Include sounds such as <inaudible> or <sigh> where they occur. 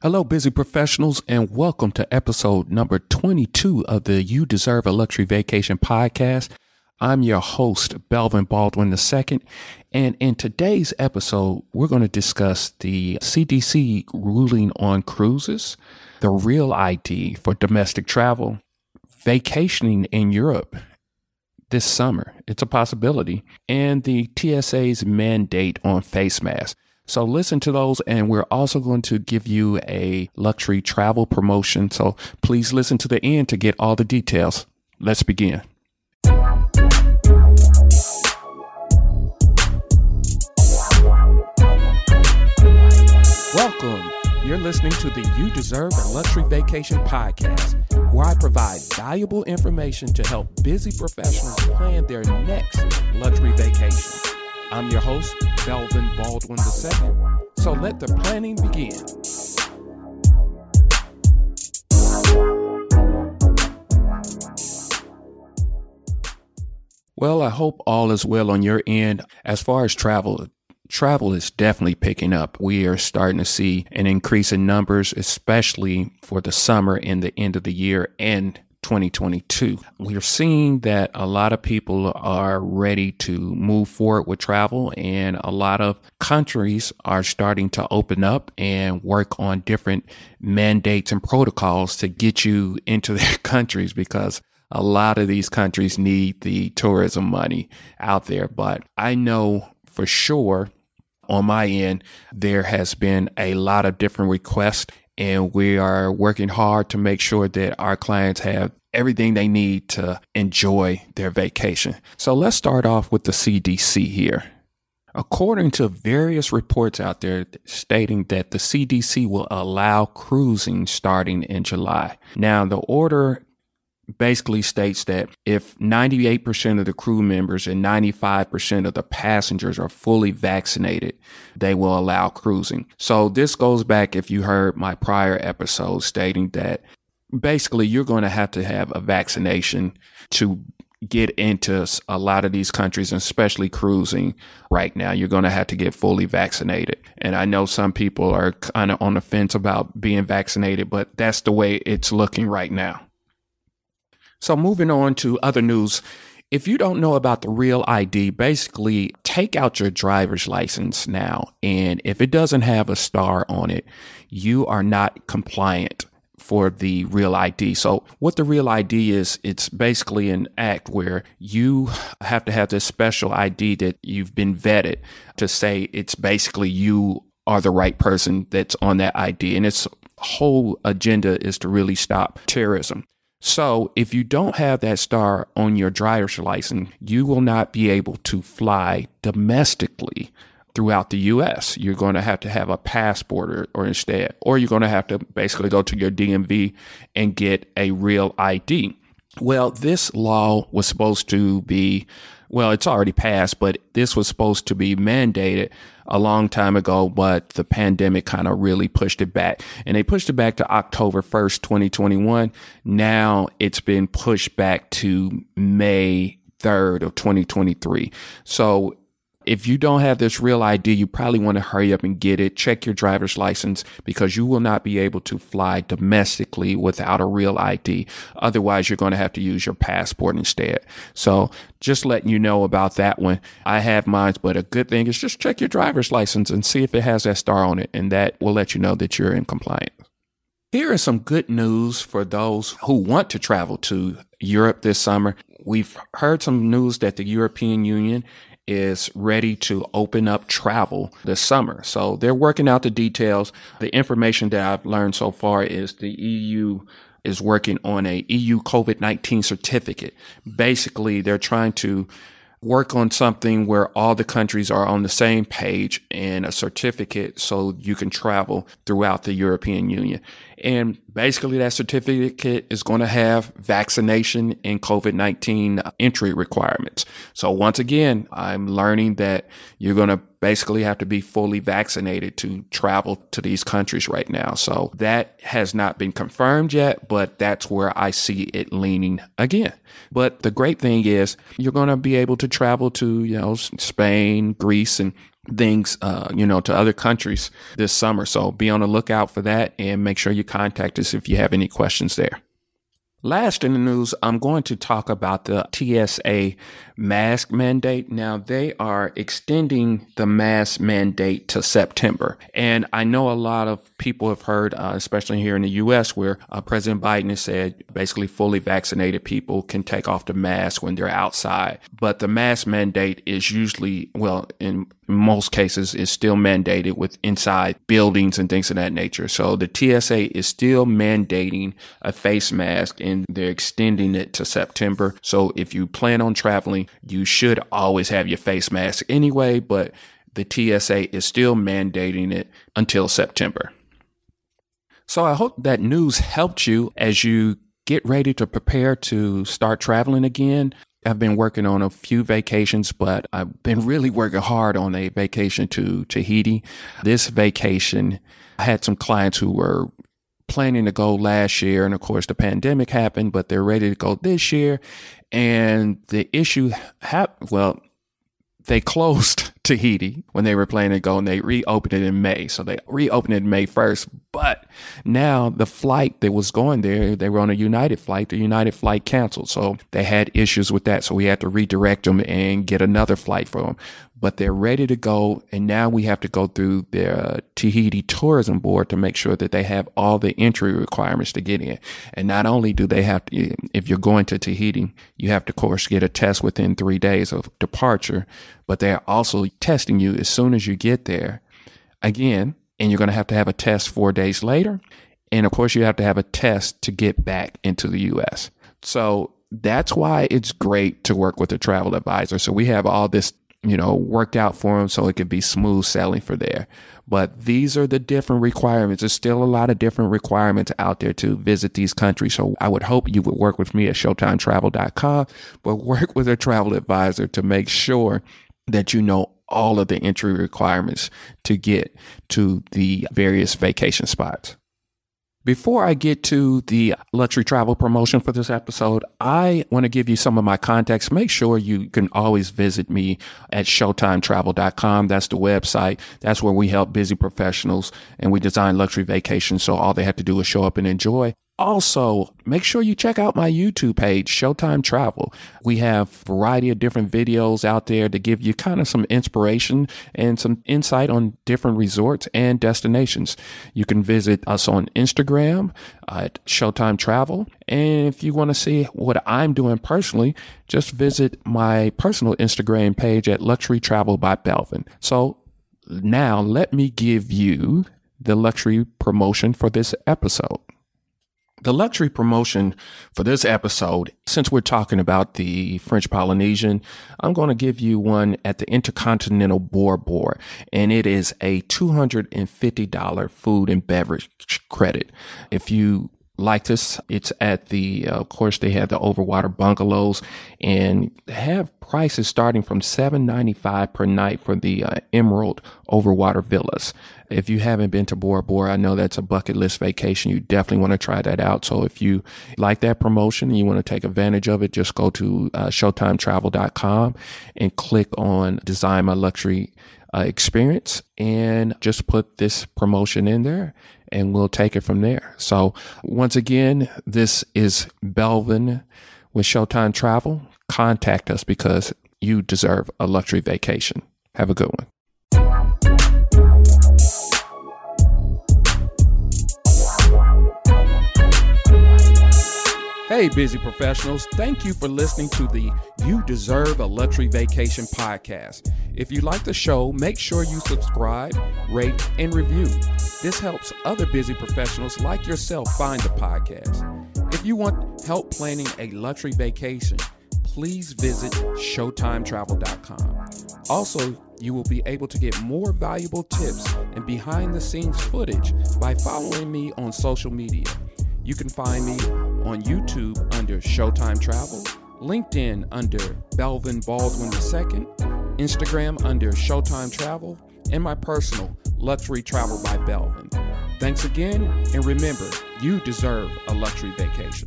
Hello, busy professionals, and welcome to episode number 22 of the You Deserve a Luxury Vacation podcast. I'm your host, Belvin Baldwin II, and in today's episode, we're going to discuss the CDC ruling on cruises, the real ID for domestic travel, vacationing in Europe this summer. It's a possibility, and the TSA's mandate on face masks. So listen to those. And we're also going to give you a luxury travel promotion. So please listen to the end to get all the details. Let's begin. Welcome. You're listening to the You Deserve a Luxury Vacation podcast, where I provide valuable information to help busy professionals plan their next luxury vacation. I'm your host, Belvin Baldwin II. So let the planning begin. Well, I hope all is well on your end. As far as travel, travel is definitely picking up. We are starting to see an increase in numbers, especially for the summer and the end of the year and 2022. We're seeing that a lot of people are ready to move forward with travel, and a lot of countries are starting to open up and work on different mandates and protocols to get you into their <laughs> countries because a lot of these countries need the tourism money out there. But I know for sure on my end, there has been a lot of different requests and we are working hard to make sure that our clients have everything they need to enjoy their vacation. So let's start off with the CDC here. According to various reports out there stating that the CDC will allow cruising starting in July. Now, the order basically states that if 98% of the crew members and 95% of the passengers are fully vaccinated, they will allow cruising. So this goes back if you heard my prior episode stating that basically you're going to have to have a vaccination to get into a lot of these countries, and especially cruising right now. You're going to have to get fully vaccinated. And I know some people are kind of on the fence about being vaccinated, but that's the way it's looking right now. So moving on to other news. If you don't know about the real ID, basically take out your driver's license now. And if it doesn't have a star on it, you are not compliant for the real ID. So what the real ID is, it's basically an act where you have to have this special ID that you've been vetted to say it's basically you are the right person that's on that ID. And its whole agenda is to really stop terrorism. So if you don't have that star on your driver's license, you will not be able to fly domestically throughout the US. You're going to have to have a passport or, or instead, or you're going to have to basically go to your DMV and get a real ID. Well, this law was supposed to be, well, it's already passed, but this was supposed to be mandated a long time ago, but the pandemic kind of really pushed it back. And they pushed it back to October 1st, 2021. Now it's been pushed back to May 3rd of 2023. So if you don't have this real ID, you probably want to hurry up and get it. Check your driver's license because you will not be able to fly domestically without a real ID. Otherwise, you're going to have to use your passport instead. So just letting you know about that one. I have mine, but a good thing is just check your driver's license and see if it has that star on it. And that will let you know that you're in compliance. Here is some good news for those who want to travel to Europe this summer. We've heard some news that the European Union is ready to open up travel this summer. So they're working out the details. The information that I've learned so far is the EU is working on a EU COVID-19 certificate. Basically, they're trying to work on something where all the countries are on the same page and a certificate so you can travel throughout the European Union. And basically that certificate is going to have vaccination and COVID-19 entry requirements. So once again, I'm learning that you're going to basically have to be fully vaccinated to travel to these countries right now. So that has not been confirmed yet, but that's where I see it leaning again. But the great thing is you're going to be able to travel to, you know, Spain, Greece, and things, uh, you know, to other countries this summer. So be on the lookout for that and make sure you contact us if you have any questions there. Last in the news, I'm going to talk about the TSA mask mandate. Now, they are extending the mask mandate to September. And I know a lot of people have heard, uh, especially here in the U.S., where uh, President Biden has said basically fully vaccinated people can take off the mask when they're outside. But the mask mandate is usually, well, in most cases is still mandated with inside buildings and things of that nature. So the TSA is still mandating a face mask and they're extending it to September. So if you plan on traveling, you should always have your face mask anyway, but the TSA is still mandating it until September. So I hope that news helped you as you get ready to prepare to start traveling again. I've been working on a few vacations, but I've been really working hard on a vacation to Tahiti. This vacation, I had some clients who were planning to go last year. And of course, the pandemic happened, but they're ready to go this year. And the issue happened, well, they closed <laughs> Tahiti when they were planning to go and they reopened it in May. So they reopened it May 1st. But now the flight that was going there, they were on a United flight. The United flight canceled. So they had issues with that. So we had to redirect them and get another flight for them but they're ready to go. And now we have to go through the Tahiti Tourism Board to make sure that they have all the entry requirements to get in. And not only do they have to, if you're going to Tahiti, you have to, of course, get a test within three days of departure, but they're also testing you as soon as you get there. Again, and you're going to have to have a test four days later. And of course, you have to have a test to get back into the U.S. So that's why it's great to work with a travel advisor. So we have all this you know, worked out for them so it could be smooth sailing for there. But these are the different requirements. There's still a lot of different requirements out there to visit these countries. So I would hope you would work with me at showtimetravel.com, but <laughs> work with a travel advisor to make sure that you know all of the entry requirements to get to the various vacation spots. Before I get to the luxury travel promotion for this episode, I want to give you some of my contacts. Make sure you can always visit me at showtimetravel.com. That's the website. That's where we help busy professionals and we design luxury vacations. So all they have to do is show up and enjoy. Also, make sure you check out my YouTube page, Showtime Travel. We have a variety of different videos out there to give you kind of some inspiration and some insight on different resorts and destinations. You can visit us on Instagram at Showtime Travel. And if you want to see what I'm doing personally, just visit my personal Instagram page at Luxury Travel by Belvin. So now let me give you the luxury promotion for this episode. The luxury promotion for this episode, since we're talking about the French Polynesian, I'm going to give you one at the Intercontinental Bora Bora, and it is a $250 food and beverage credit. If you like this. It's at the, uh, of course, they have the overwater bungalows and have prices starting from seven ninety five per night for the uh, Emerald overwater villas. If you haven't been to Bora Bora, I know that's a bucket list vacation. You definitely want to try that out. So if you like that promotion and you want to take advantage of it, just go to uh, showtimetravel.com and click on design my luxury uh, experience and just put this promotion in there and we'll take it from there. So once again, this is Belvin with Showtime Travel. Contact us because you deserve a luxury vacation. Have a good one. Hey, busy professionals, thank you for listening to the You Deserve a Luxury Vacation podcast. If you like the show, make sure you subscribe, rate, and review. This helps other busy professionals like yourself find the podcast. If you want help planning a luxury vacation, please visit ShowtimeTravel.com. Also, you will be able to get more valuable tips and behind the scenes footage by following me on social media. You can find me on YouTube under Showtime Travel, LinkedIn under Belvin Baldwin II, Instagram under Showtime Travel, and my personal Luxury Travel by Belvin. Thanks again, and remember, you deserve a luxury vacation.